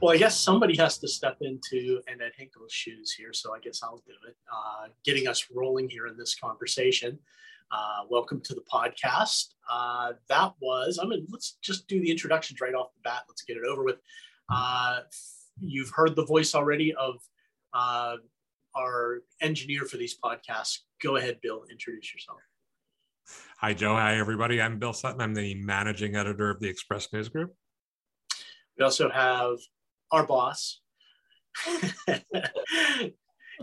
Well, I guess somebody has to step into Annette Hinkle's shoes here, so I guess I'll do it. Uh, getting us rolling here in this conversation. Uh, welcome to the podcast. Uh, that was, I mean, let's just do the introductions right off the bat. Let's get it over with. Uh, you've heard the voice already of uh, our engineer for these podcasts. Go ahead, Bill, introduce yourself. Hi, Joe. Hi, everybody. I'm Bill Sutton. I'm the managing editor of the Express News Group. We also have our boss,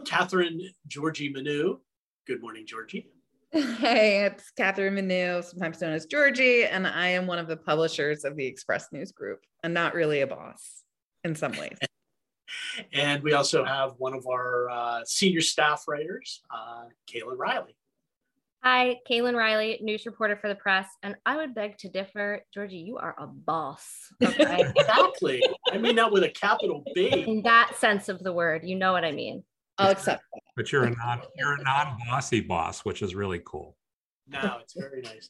Kathryn Georgie Menu. Good morning, Georgie. Hey, it's Kathryn Menu, sometimes known as Georgie, and I am one of the publishers of the Express News Group, and not really a boss in some ways. and we also have one of our uh, senior staff writers, uh, Kaylin Riley. Hi, Kaylin Riley, news reporter for the press, and I would beg to differ. Georgie, you are a boss. Okay? exactly. I mean that with a capital B. In that sense of the word, you know what I mean. I'll accept. That. But you're a non you're a non-bossy boss, which is really cool. No, it's very nice.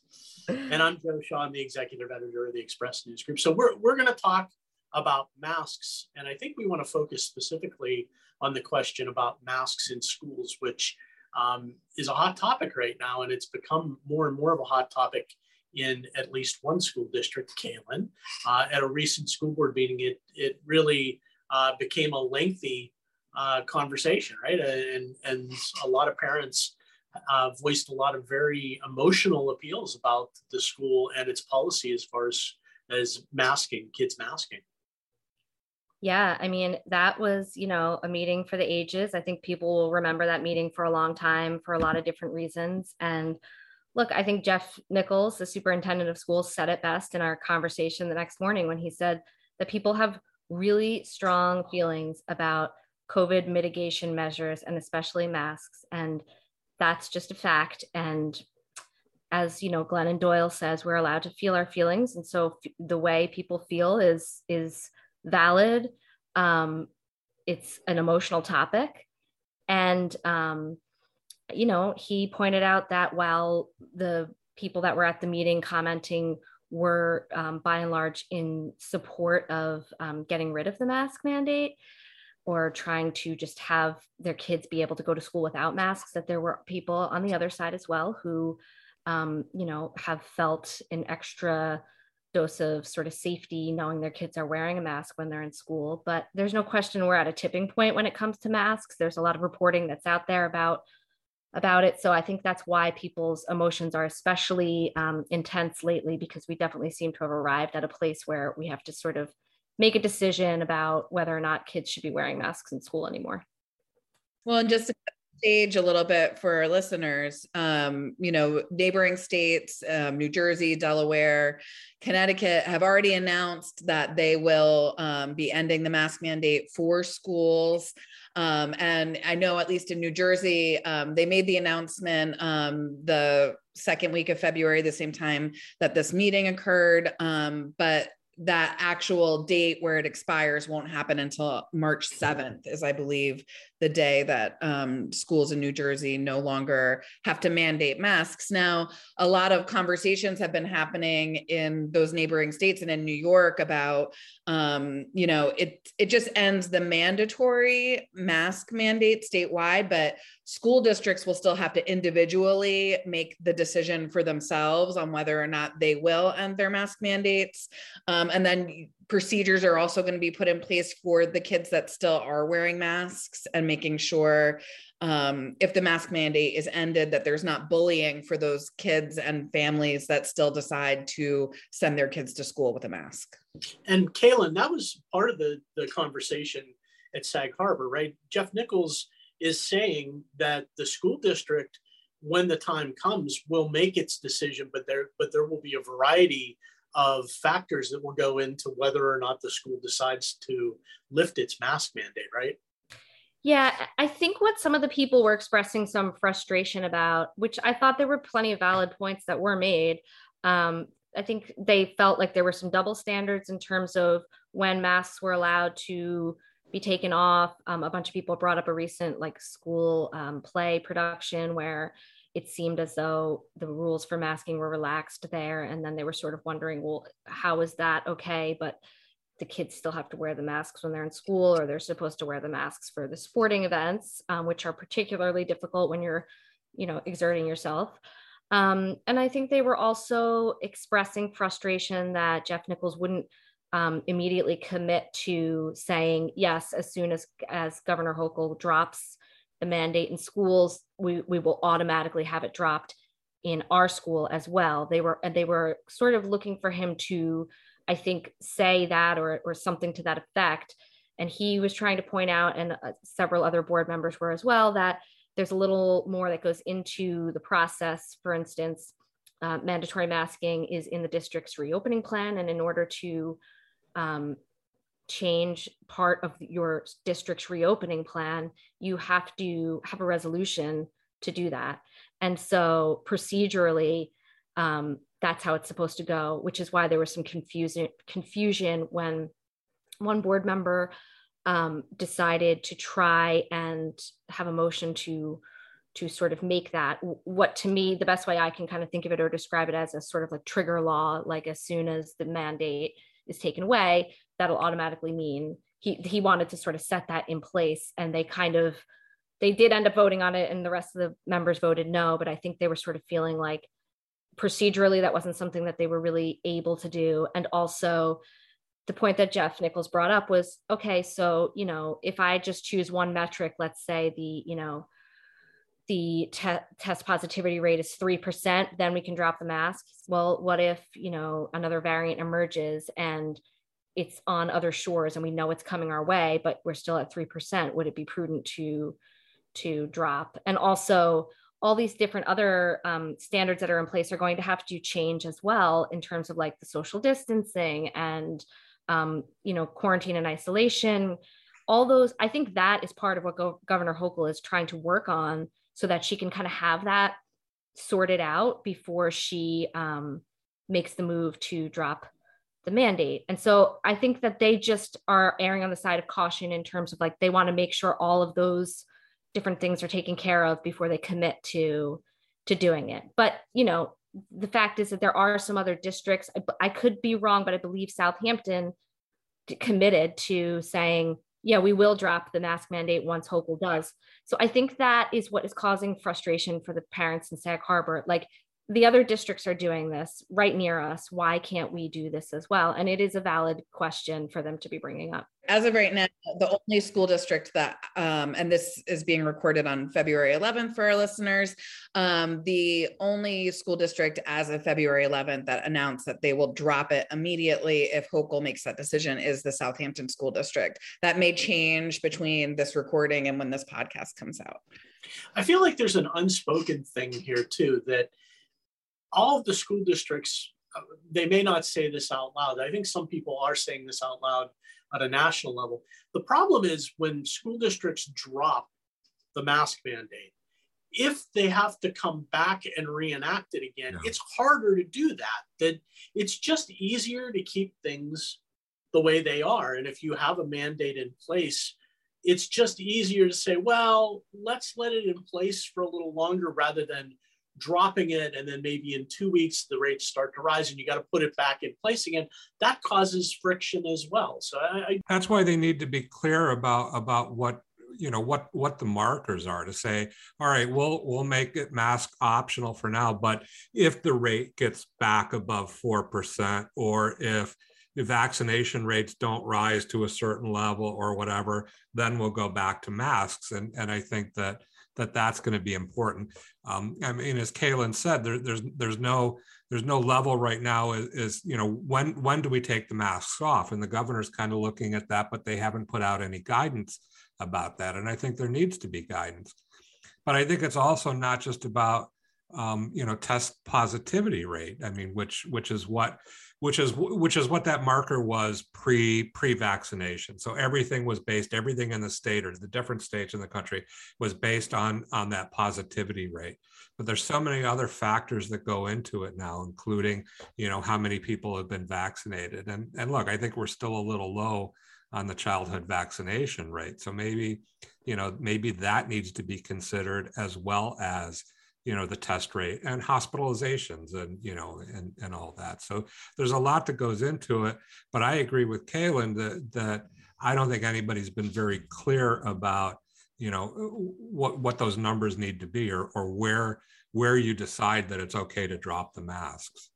And I'm Joe Shaw, I'm the executive editor of the Express News Group. So we're we're going to talk about masks, and I think we want to focus specifically on the question about masks in schools, which um, is a hot topic right now, and it's become more and more of a hot topic in at least one school district, Kaylin. Uh, at a recent school board meeting, it it really uh, became a lengthy uh, conversation, right? And and a lot of parents uh, voiced a lot of very emotional appeals about the school and its policy as far as as masking, kids masking. Yeah, I mean, that was, you know, a meeting for the ages. I think people will remember that meeting for a long time for a lot of different reasons. And look, I think Jeff Nichols, the superintendent of schools, said it best in our conversation the next morning when he said that people have really strong feelings about COVID mitigation measures and especially masks. And that's just a fact. And as you know, Glennon Doyle says, we're allowed to feel our feelings. And so the way people feel is is valid. Um, it's an emotional topic. And, um, you know, he pointed out that while the people that were at the meeting commenting were um, by and large in support of um, getting rid of the mask mandate or trying to just have their kids be able to go to school without masks, that there were people on the other side as well who, um, you know, have felt an extra dose of sort of safety knowing their kids are wearing a mask when they're in school. But there's no question we're at a tipping point when it comes to masks. There's a lot of reporting that's out there about about it. So i think that's why people's emotions are especially um, intense lately because we definitely seem to have arrived at a place where we have to sort of make a decision about whether or not kids should be wearing masks in school anymore. Well and just stage a little bit for our listeners. Um, you know neighboring states um, new jersey delaware connecticut have already announced that they will um, be ending the mask mandate for schools. Um, and i know at least in new jersey um, they made the announcement um, the second week of february the same time that this meeting occurred. But that actual date where it expires won't happen until March 7th, is I believe the day that um, schools in New Jersey no longer have to mandate masks. Now, a lot of conversations have been happening in those neighboring states and in New York about, um, you know, it it just ends the mandatory mask mandate statewide, but school districts will still have to individually make the decision for themselves on whether or not they will end their mask mandates. Um, and then procedures are also going to be put in place for the kids that still are wearing masks and making sure um, if the mask mandate is ended that there's not bullying for those kids and families that still decide to send their kids to school with a mask. And kaylin that was part of the, the conversation at sag harbor right? Jeff nichols is saying that the school district when the time comes will make its decision but there but there will be a variety of factors that will go into whether or not the school decides to lift its mask mandate, right? Yeah, I think what some of the people were expressing some frustration about, which I thought there were plenty of valid points that were made. Um, I think they felt like there were some double standards in terms of when masks were allowed to be taken off. Um, a bunch of people brought up a recent like school um, play production where it seemed as though the rules for masking were relaxed there, and then they were sort of wondering, well, how is that okay? But the kids still have to wear the masks when they're in school, or they're supposed to wear the masks for the sporting events, um, which are particularly difficult when you're, you know, exerting yourself. Um, and I think they were also expressing frustration that Jeff Nichols wouldn't um, immediately commit to saying yes as soon as as Governor Hochul drops the mandate in schools, we we will automatically have it dropped in our school as well. They were and they were sort of looking for him to, I think, say that or or something to that effect. And he was trying to point out, and uh, several other board members were as well, that there's a little more that goes into the process. For instance, uh, mandatory masking is in the district's reopening plan, and in order to um, change part of your district's reopening plan, you have to have a resolution to do that. And so procedurally, um, that's how it's supposed to go, which is why there was some confusion confusion when one board member um, decided to try and have a motion to to sort of make that what to me the best way I can kind of think of it or describe it as a sort of like trigger law, like as soon as the mandate is taken away, that'll automatically mean he he wanted to sort of set that in place and they kind of they did end up voting on it and the rest of the members voted no but i think they were sort of feeling like procedurally that wasn't something that they were really able to do. And also the point that jeff nichols brought up was okay so you know if i just choose one metric let's say the you know the te- test positivity rate is 3% then we can drop the masks well what if you know another variant emerges? And it's on other shores and we know it's coming our way, but we're still at 3%, would it be prudent to, to drop? And also all these different other um, standards that are in place are going to have to change as well in terms of like the social distancing and, um, you know, quarantine and isolation, all those, I think that is part of what Go- Governor Hochul is trying to work on so that she can kind of have that sorted out before she um, makes the move to drop the mandate. And so I think that they just are erring on the side of caution in terms of like they want to make sure all of those different things are taken care of before they commit to to doing it. But, you know, the fact is that there are some other districts I, I could be wrong, but I believe Southampton committed to saying, yeah, we will drop the mask mandate once Hochul does. So I think that is what is causing frustration for the parents in Sag Harbor. Like the other districts are doing this right near us. Why can't we do this as well? And it is a valid question for them to be bringing up. As of right now, the only school district that, um, and this is being recorded on February 11th for our listeners, um, the only school district as of February 11th that announced that they will drop it immediately if Hochul makes that decision is the Southampton School District. That may change between this recording and when this podcast comes out. I feel like there's an unspoken thing here too that all of the school districts, uh, they may not say this out loud. I think some people are saying this out loud at a national level. The problem is when school districts drop the mask mandate, if they have to come back and reenact it again, yeah. it's harder to do that. That it's just easier to keep things the way they are. And if you have a mandate in place, it's just easier to say, well, let's let it in place for a little longer rather than dropping it and then maybe in two weeks the rates start to rise and you got to put it back in place again that causes friction as well. So I, that's why they need to be clear about about what you know what what the markers are to say all right we'll we'll make it mask optional for now but if the rate gets back above 4% or if the vaccination rates don't rise to a certain level or whatever then we'll go back to masks. And and i think that that that's going to be important. Um, I mean, as Kaylin said, there, there's there's no there's no level right now. Is, is, you know when when do we take the masks off? And the governor's kind of looking at that, but they haven't put out any guidance about that. And I think there needs to be guidance. But I think it's also not just about um, you know test positivity rate. I mean, which which is what which is which is what that marker was pre pre vaccination. So everything was based, everything in the state or the different states in the country was based on on that positivity rate. But there's so many other factors that go into it now, including you know how many people have been vaccinated. And and look, I think we're still a little low on the childhood vaccination rate. So maybe you know maybe that needs to be considered as well as you know the test rate and hospitalizations and you know and and all that. So there's a lot that goes into it but i agree with kaylin that that i don't think anybody's been very clear about you know uh, what what those numbers need to be or or where where you decide that it's okay to drop the masks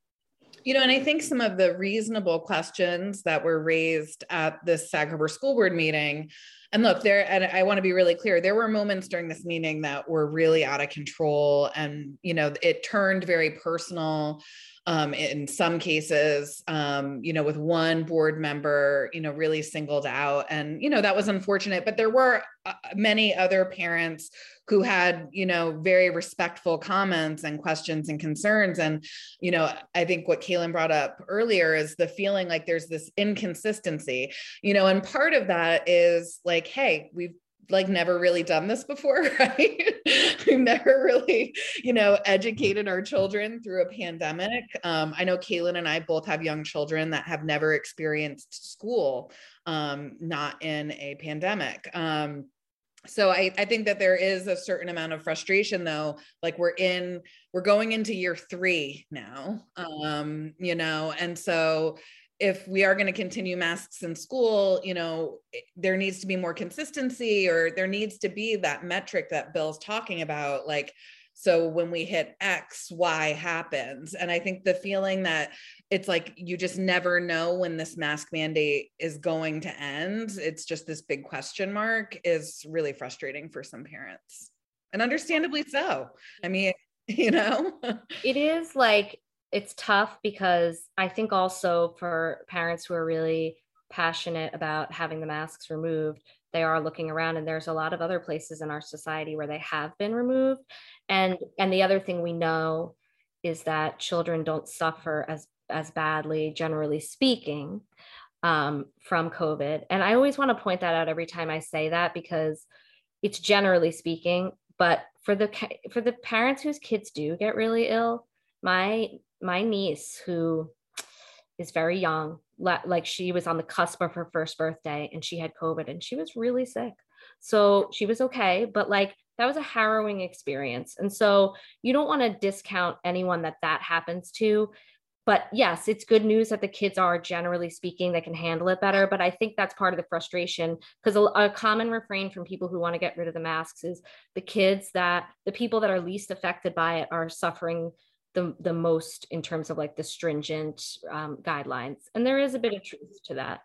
you know, and I think some of the reasonable questions that were raised at this Sag Harbor School Board meeting and look there and i want to be really clear there were moments during this meeting that were really out of control and you know it turned very personal um, in some cases, um, you know, with one board member, you know, really singled out. And, you know, that was unfortunate. But there were uh, many other parents who had, you know, very respectful comments and questions and concerns. And, you know, I think what Kaylin brought up earlier is the feeling like there's this inconsistency, you know, and part of that is like, hey, we've like never really done this before, right? We've never really, you know, educated our children through a pandemic. Um, I know Kaylin and I both have young children that have never experienced school, um, not in a pandemic. Um, so I, I think that there is a certain amount of frustration though like we're in we're going into year three now um you know and so if we are going to continue masks in school, you know, there needs to be more consistency or there needs to be that metric that Bill's talking about. Like, so when we hit X, Y happens. And I think the feeling that it's like you just never know when this mask mandate is going to end, it's just this big question mark is really frustrating for some parents. And understandably so. I mean, you know, it is like it's tough because I think also for parents who are really passionate about having the masks removed, they are looking around and there's a lot of other places in our society where they have been removed. And and the other thing we know is that children don't suffer as as badly, generally speaking, um, from COVID. And I always want to point that out every time I say that because it's generally speaking. But for the for the parents whose kids do get really ill, my my niece who is very young like she was on the cusp of her first birthday and she had covid and she was really sick. So she was okay but like that was a harrowing experience. And so you don't want to discount anyone that that happens to. But yes it's good news that the kids are generally speaking they can handle it better. But i think that's part of the frustration because a, a, common refrain from people who want to get rid of the masks is the kids that the people that are least affected by it are suffering the the most in terms of like the stringent um, guidelines and there is a bit of truth to that.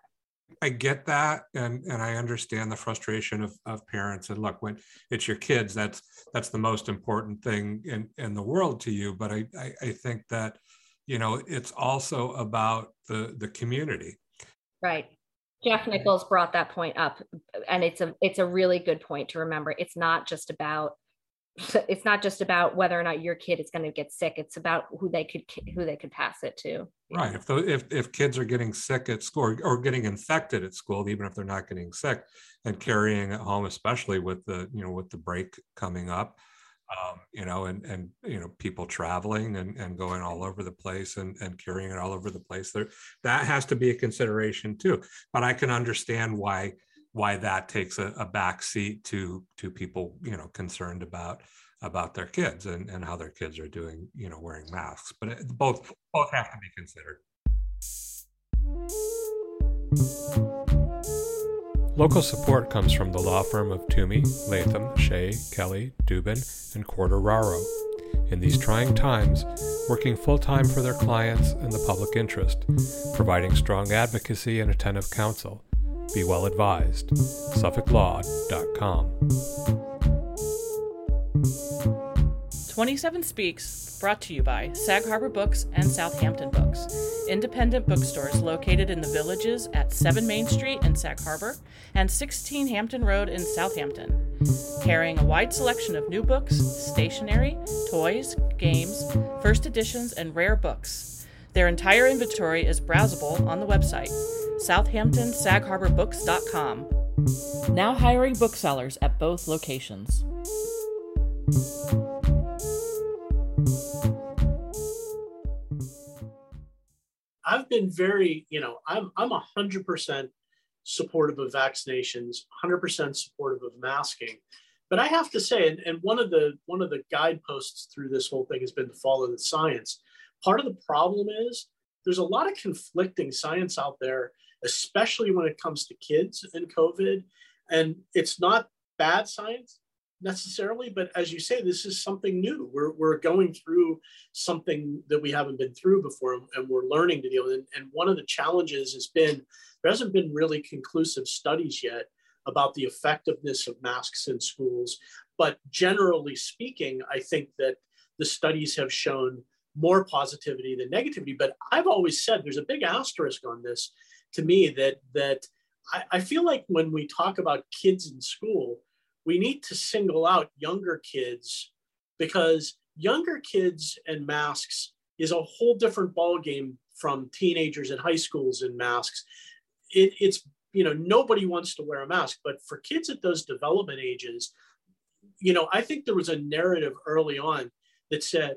I get that and and i understand the frustration of, of parents and look when it's your kids that's that's the most important thing in in the world to you but i i, I think that you know it's also about the the community. Right. Jeff nichols brought that point up and it's a it's a really good point to remember. It's not just about it's not just about whether or not your kid is going to get sick it's about who they could who they could pass it to. Right if the, if if kids are getting sick at school or, getting infected at school even if they're not getting sick and carrying it home especially with the you know with the break coming up um, you know and and you know people traveling and, and going all over the place and, and carrying it all over the place there that has to be a consideration too. But i can understand why why that takes a, a back seat to to people you know concerned about about their kids and, and how their kids are doing you know wearing masks but it, both both have to be considered Local support comes from the law firm of Toomey, Latham, Shea, Kelly, Dubin, and Quartararo. In these trying times, working full time for their clients and the public interest, providing strong advocacy and attentive counsel, be well advised. SuffolkLaw.com. 27 Speaks, brought to you by Sag Harbor Books and Southampton Books, independent bookstores located in the villages at 7 Main Street in Sag Harbor and 16 Hampton Road in Southampton. carrying a wide selection of new books, stationery, toys, games, first editions, and rare books. Their entire inventory is browsable on the website, southamptonsagharborbooks.com. Now hiring booksellers at both locations. I've been very, you know, I'm I'm a hundred percent supportive of vaccinations, hundred percent supportive of masking. But I have to say, and, and one of the one of the guideposts through this whole thing has been to follow the science. Part of the problem is there's a lot of conflicting science out there, especially when it comes to kids and COVID. And it's not bad science necessarily, but as you say, this is something new. We're, we're going through something that we haven't been through before, and we're learning to deal with it. And one of the challenges has been there hasn't been really conclusive studies yet about the effectiveness of masks in schools. But generally speaking, I think that the studies have shown more positivity than negativity. But I've always said there's a big asterisk on this to me that that I, I feel like when we talk about kids in school, we need to single out younger kids because younger kids and masks is a whole different ballgame from teenagers and high schools and masks. It, it's you know nobody wants to wear a mask, but for kids at those development ages, you know I think there was a narrative early on that said,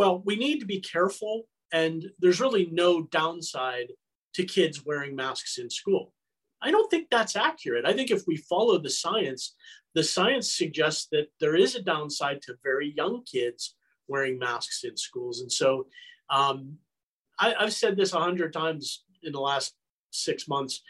well, we need to be careful, and there's really no downside to kids wearing masks in school. I don't think that's accurate. I think if we follow the science, the science suggests that there is a downside to very young kids wearing masks in schools. And so um, I, have said this a hundred times in the last six months.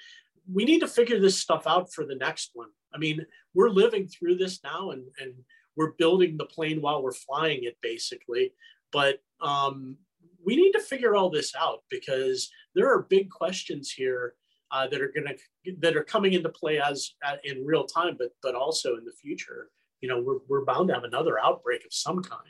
We need to figure this stuff out for the next one. I mean, we're living through this now and, and we're building the plane while we're flying it basically. But um, we need to figure all this out because there are big questions here uh, that are going to that are coming into play as uh, in real time, but but also in the future. You know, we're we're bound to have another outbreak of some kind.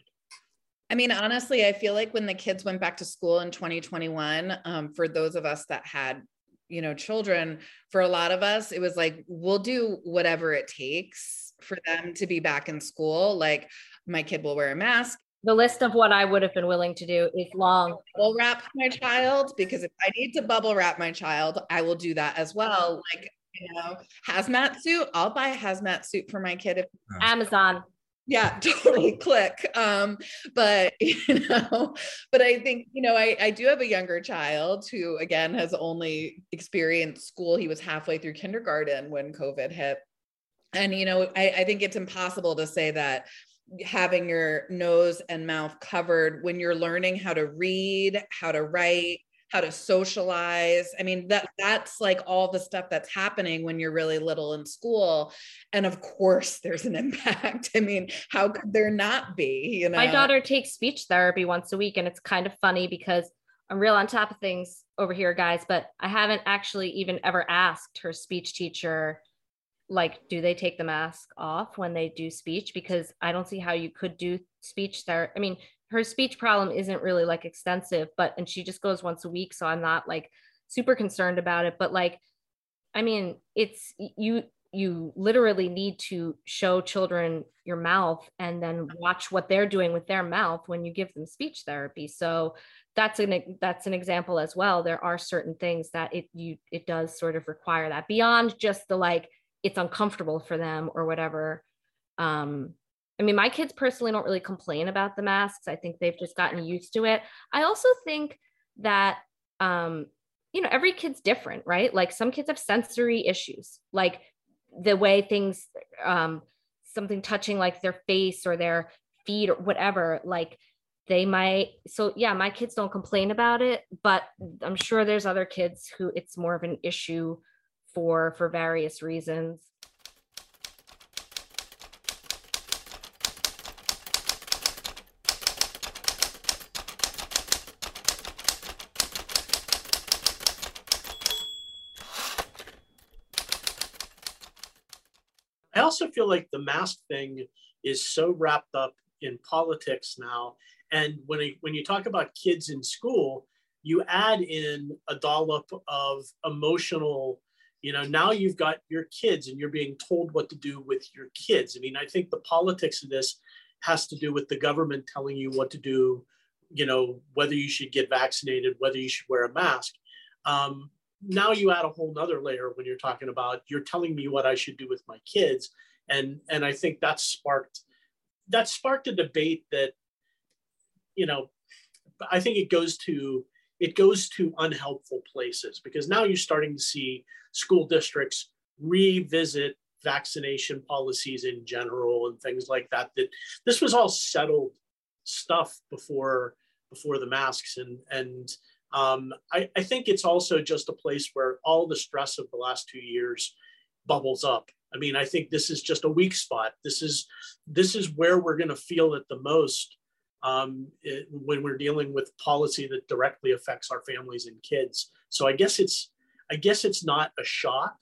I mean, honestly, I feel like when the kids went back to school in 2021, um, for those of us that had you know children for a lot of us it was like we'll do whatever it takes for them to be back in school like my kid will wear a mask the list of what I would have been willing to do is long. Bubble wrap my child because if I need to bubble wrap my child, I will do that as well. Like, you know, hazmat suit, I'll buy a hazmat suit for my kid. If- Amazon. Yeah, totally click. Um, but you know, but I think, you know, I, I do have a younger child who again has only experienced school. He was halfway through kindergarten when COVID hit. And you know, I, I think it's impossible to say that having your nose and mouth covered when you're learning how to read, how to write, how to socialize. I mean, that that's like all the stuff that's happening when you're really little in school. And of course there's an impact. I mean, how could there not be? You know, my daughter takes speech therapy once a week, and it's kind of funny because I'm real on top of things over here, guys, but I haven't actually even ever asked her speech teacher like do they take the mask off when they do speech? Because i don't see how you could do speech there i mean her speech problem isn't really like extensive but and she just goes once a week so i'm not like super concerned about it. But like i mean it's you you literally need to show children your mouth and then watch what they're doing with their mouth when you give them speech therapy. So that's an that's an example as well. There are certain things that it you it does sort of require that. Beyond just the like it's uncomfortable for them or whatever. Um, I mean, my kids personally don't really complain about the masks. I think they've just gotten used to it. I also think that, um, you know, every kid's different, right? Like some kids have sensory issues, like the way things, um, something touching like their face or their feet or whatever, like they might. So, yeah, my kids don't complain about it, but I'm sure there's other kids who it's more of an issue for for various reasons. I also feel like the mask thing is so wrapped up in politics now. And when, it, when you talk about kids in school, you add in a dollop of emotional you know now you've got your kids and you're being told what to do with your kids. I mean i think the politics of this has to do with the government telling you what to do you know whether you should get vaccinated whether you should wear a mask. Um, now you add a whole nother layer when you're talking about you're telling me what i should do with my kids. And and i think that sparked that sparked a debate that you know i think it goes to it goes to unhelpful places because now you're starting to see school districts revisit vaccination policies in general and things like that that this was all settled stuff before before the masks. And and um, I, I think it's also just a place where all the stress of the last two years bubbles up. I mean i think this is just a weak spot. This is this is where we're going to feel it the most um, it, when we're dealing with policy that directly affects our families and kids. So i guess it's i guess it's not a shock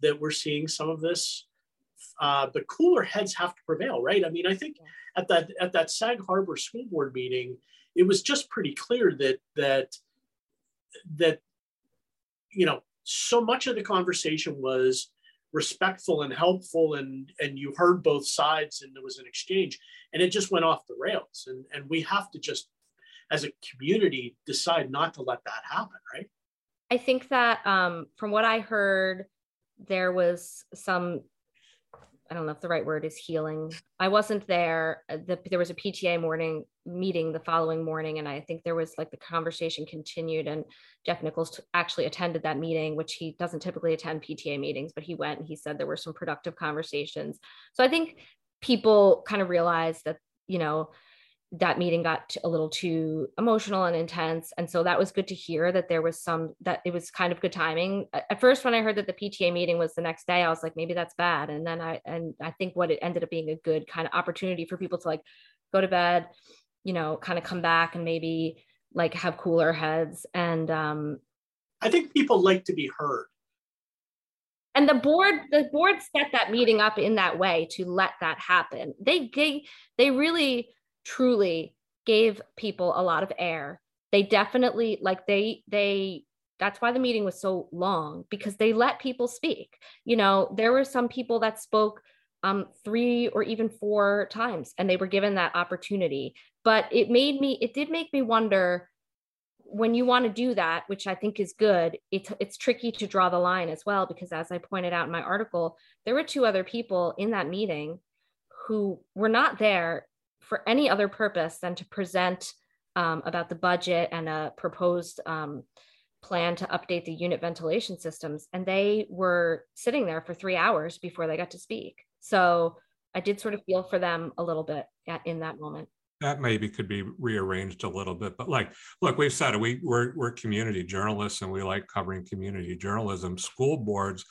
that we're seeing some of this uh, but cooler heads have to prevail right? I mean i think at that at that sag harbor school board meeting it was just pretty clear that that that you know so much of the conversation was respectful and helpful and and you heard both sides and there was an exchange and it just went off the rails. And and we have to just as a community decide not to let that happen right? I think that um, from what i heard there was some I don't know if the right word is healing. I wasn't there. Uh, the, there was a PTA morning meeting the following morning, and I think there was like the conversation continued. And Jeff Nichols actually attended that meeting, which he doesn't typically attend PTA meetings, but he went and he said there were some productive conversations. So I think people kind of realized that you know that meeting got a little too emotional and intense and so that was good to hear that there was some that it was kind of good timing. At first when i heard that the pta meeting was the next day i was like maybe that's bad and then i and i think what it ended up being a good kind of opportunity for people to like go to bed you know kind of come back and maybe like have cooler heads and um i think people like to be heard. And the board the board set that meeting up in that way to let that happen. They they they really truly gave people a lot of air. They definitely like they they that's why the meeting was so long because they let people speak. You know, there were some people that spoke um, three or even four times and they were given that opportunity. But it made me, it did make me wonder when you want to do that, which I think is good, it's, it's tricky to draw the line as well, because as I pointed out in my article, there were two other people in that meeting who were not there for any other purpose than to present um, about the budget and a proposed um, plan to update the unit ventilation systems. And they were sitting there for three hours before they got to speak. So I did sort of feel for them a little bit at, in that moment. That maybe could be rearranged a little bit, but like, look, we've said. We we're we're community journalists, and we like covering community journalism. School boards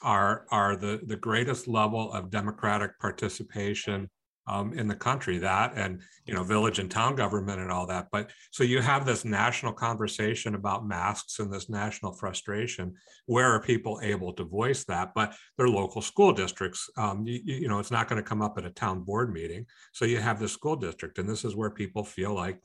are are the the greatest level of democratic participation um, in the country that and you know village and town government and all that. But so you have this national conversation about masks and this national frustration. Where are people able to voice that? But they're local school districts. Um, you, you know it's not going to come up at a town board meeting. So you have the school district and this is where people feel like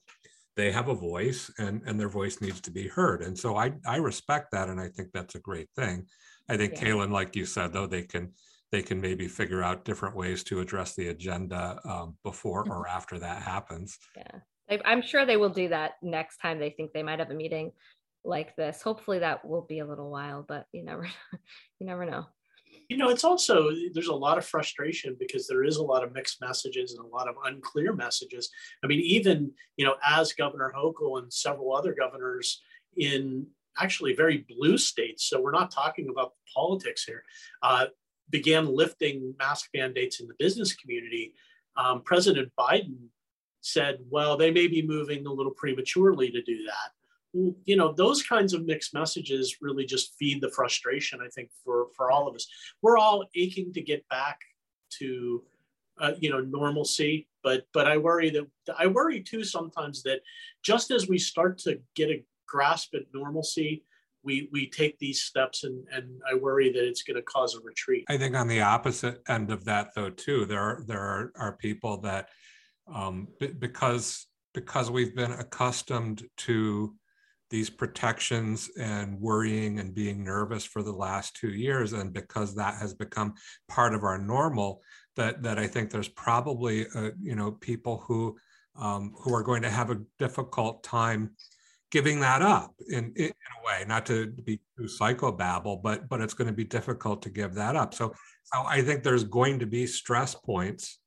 they have a voice and and their voice needs to be heard. And so i i respect that and i think that's a great thing. I think yeah. kaylin like you said though they can they can maybe figure out different ways to address the agenda um, before or mm-hmm. after that happens. Yeah, I'm sure they will do that next time they think they might have a meeting like this. Hopefully, that will be a little while, but you never, you never know. You know, it's also there's a lot of frustration because there is a lot of mixed messages and a lot of unclear messages. I mean, even you know, as Governor Hochul and several other governors in actually very blue states. So we're not talking about politics here. Uh, began lifting mask mandates in the business community, um, President Biden said, well, they may be moving a little prematurely to do that. You know, those kinds of mixed messages really just feed the frustration, I think, for, for all of us. We're all aching to get back to, uh, you know, normalcy. But, but I worry that I worry too sometimes that just as we start to get a grasp at normalcy, we we take these steps and and I worry that it's going to cause a retreat. I think on the opposite end of that though too there are there are, are people that um, b- because because we've been accustomed to these protections and worrying and being nervous for the last two years. And because that has become part of our normal, that, that I think there's probably, uh, you know, people who, um, who are going to have a difficult time giving that up in, in, a way, not to be too psychobabble, but, but it's going to be difficult to give that up. So, so I think there's going to be stress points,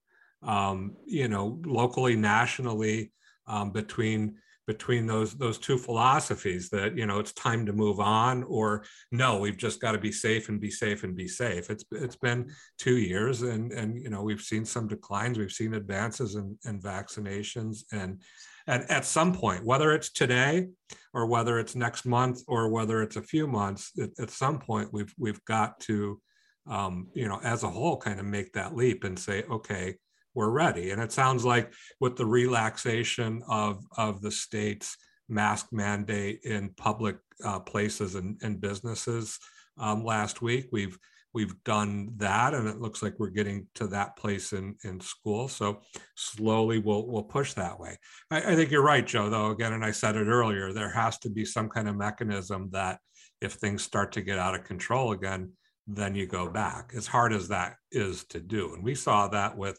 um, you know, locally, nationally, um, between between those those two philosophies that you know it's time to move on or no we've just got to be safe and be safe and be safe. It's it's been two years and and you know we've seen some declines. We've seen advances in, in vaccinations and and at some point whether it's today or whether it's next month or whether it's a few months at, at some point we've we've got to um, you know as a whole kind of make that leap and say okay we're ready. And it sounds like with the relaxation of, of the state's mask mandate in public uh, places and, and businesses um, last week, we've we've done that and it looks like we're getting to that place in, in school. So slowly we'll we'll push that way. I, I, think you're right joe though again and i said it earlier there has to be some kind of mechanism that if things start to get out of control again then you go back as hard as that is to do. And we saw that with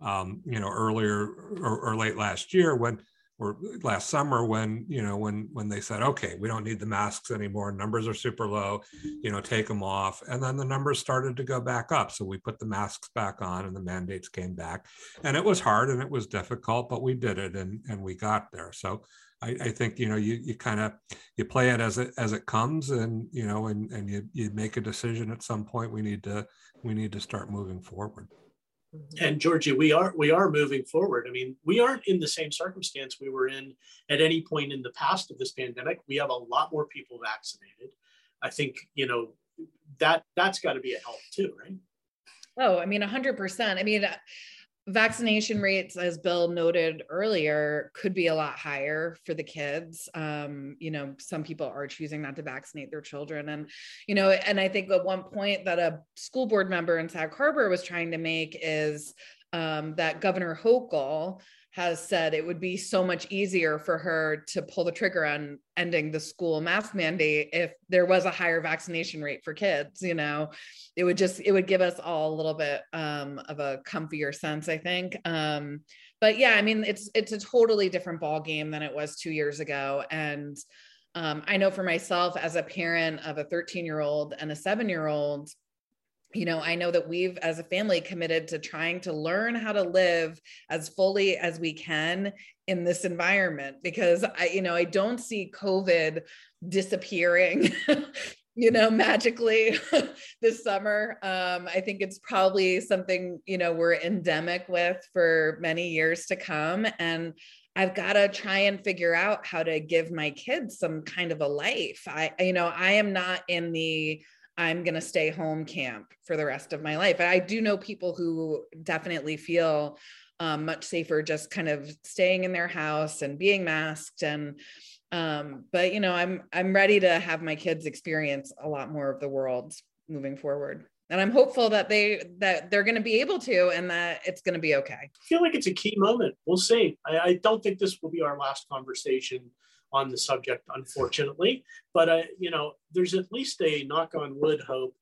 um, you know, earlier or, or, late last year when, or uh, last summer when, you know, when when they said, okay, we don't need the masks anymore, numbers are super low, you know, take them off, and then the numbers started to go back up. So we put the masks back on, and the mandates came back, and it was hard and it was difficult, but we did it and and we got there. So. I, I think you know you you kind of you play it as it as it comes and you know and and you you make a decision at some point we need to we need to start moving forward Mm-hmm. And Georgie, we are we are moving forward. I mean, we aren't in the same circumstance we were in at any point in the past of this pandemic. We have a lot more people vaccinated. I think you know that that's got to be a help too, right? Oh, I mean, hundred percent. I mean, vaccination rates as bill noted earlier could be a lot higher for the kids. Um, you know some people are choosing not to vaccinate their children. And you know and i think at one point that a school board member in sag harbor was trying to make is um, that governor hochul has said it would be so much easier for her to pull the trigger on ending the school mask mandate if there was a higher vaccination rate for kids you know? It would just it would give us all a little bit um, of a comfier sense i think. Um, but yeah i mean it's it's a totally different ball game than it was two years ago. And um, i know for myself as a parent of a 13 year old and a seven year old you know, I know that we've, as a family, committed to trying to learn how to live as fully as we can in this environment because I, you know, I don't see COVID disappearing. you know, magically this summer. Um, I think it's probably something, you know, we're endemic with for many years to come. And I've got to try and figure out how to give my kids some kind of a life. I, you know, I am not in the I'm going to stay home camp for the rest of my life. I do know people who definitely feel um, much safer just kind of staying in their house and being masked and um, but you know i'm i'm ready to have my kids experience a lot more of the world moving forward. And i'm hopeful that they that they're going to be able to and that it's going to be okay. I feel like it's a key moment. We'll see. I, I don't think this will be our last conversation on the subject, unfortunately. But uh, you know, there's at least a knock on wood hope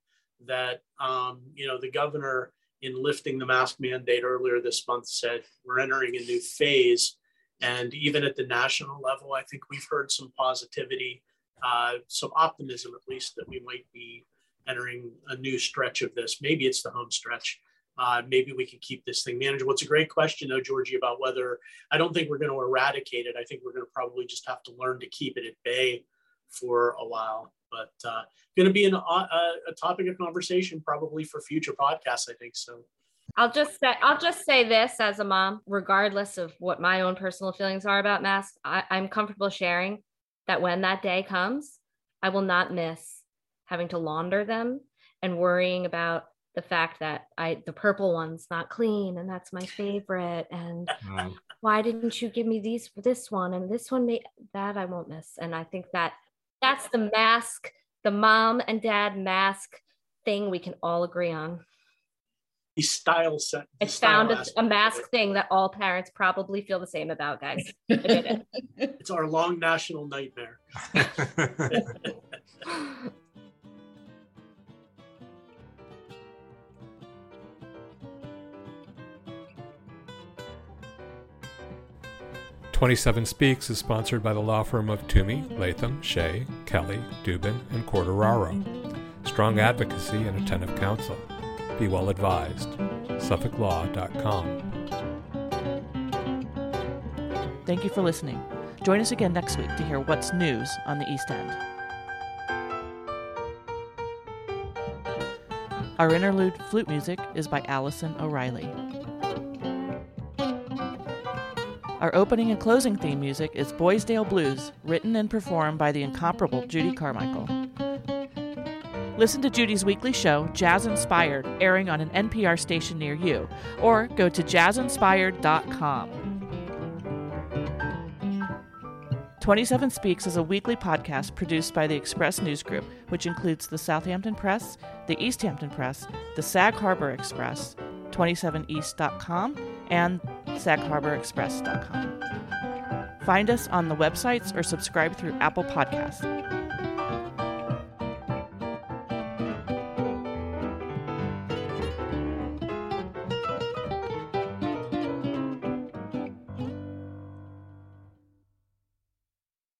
that um, you know the governor, in lifting the mask mandate earlier this month, said we're entering a new phase. And even at the national level, I think we've heard some positivity, uh, some optimism at least that we might be entering a new stretch of this. Maybe it's the home stretch uh, maybe we can keep this thing manageable. It's a great question, though, Georgie, about whether I don't think we're going to eradicate it. I think we're going to probably just have to learn to keep it at bay for a while. But uh, going to be an, uh, a topic of conversation probably for future podcasts. I think so. I'll just say I'll just say this as a mom, regardless of what my own personal feelings are about masks, I, I'm comfortable sharing that when that day comes, I will not miss having to launder them and worrying about the fact that I the purple one's not clean and that's my favorite and mm-hmm. why didn't you give me these this one and this one may, that I won't miss and I think that that's the mask the mom and dad mask thing we can all agree on The style set. It's found a, a mask thing that all parents probably feel the same about, guys. It. It's our long national nightmare. Twenty-seven Speaks is sponsored by the law firm of Twomey, Latham, Shea, Kelly, Dubin, and Quartararo. Strong advocacy and attentive counsel. Be well advised. SuffolkLaw.com. Thank you for listening. Join us again next week to hear what's news on the East End. Our interlude flute music is by Allison O'Reilly. Our opening and closing theme music is Boysdale Blues, written and performed by the incomparable Judy Carmichael. Listen to Judy's weekly show, Jazz Inspired, airing on an NPR station near you, or go to jazzinspired.com. 27 Speaks is a weekly podcast produced by the Express News Group, which includes the Southampton Press, the East Hampton Press, the Sag Harbor Express, 27east.com, and sagharborexpress.com. Find us on the websites or subscribe through Apple Podcasts.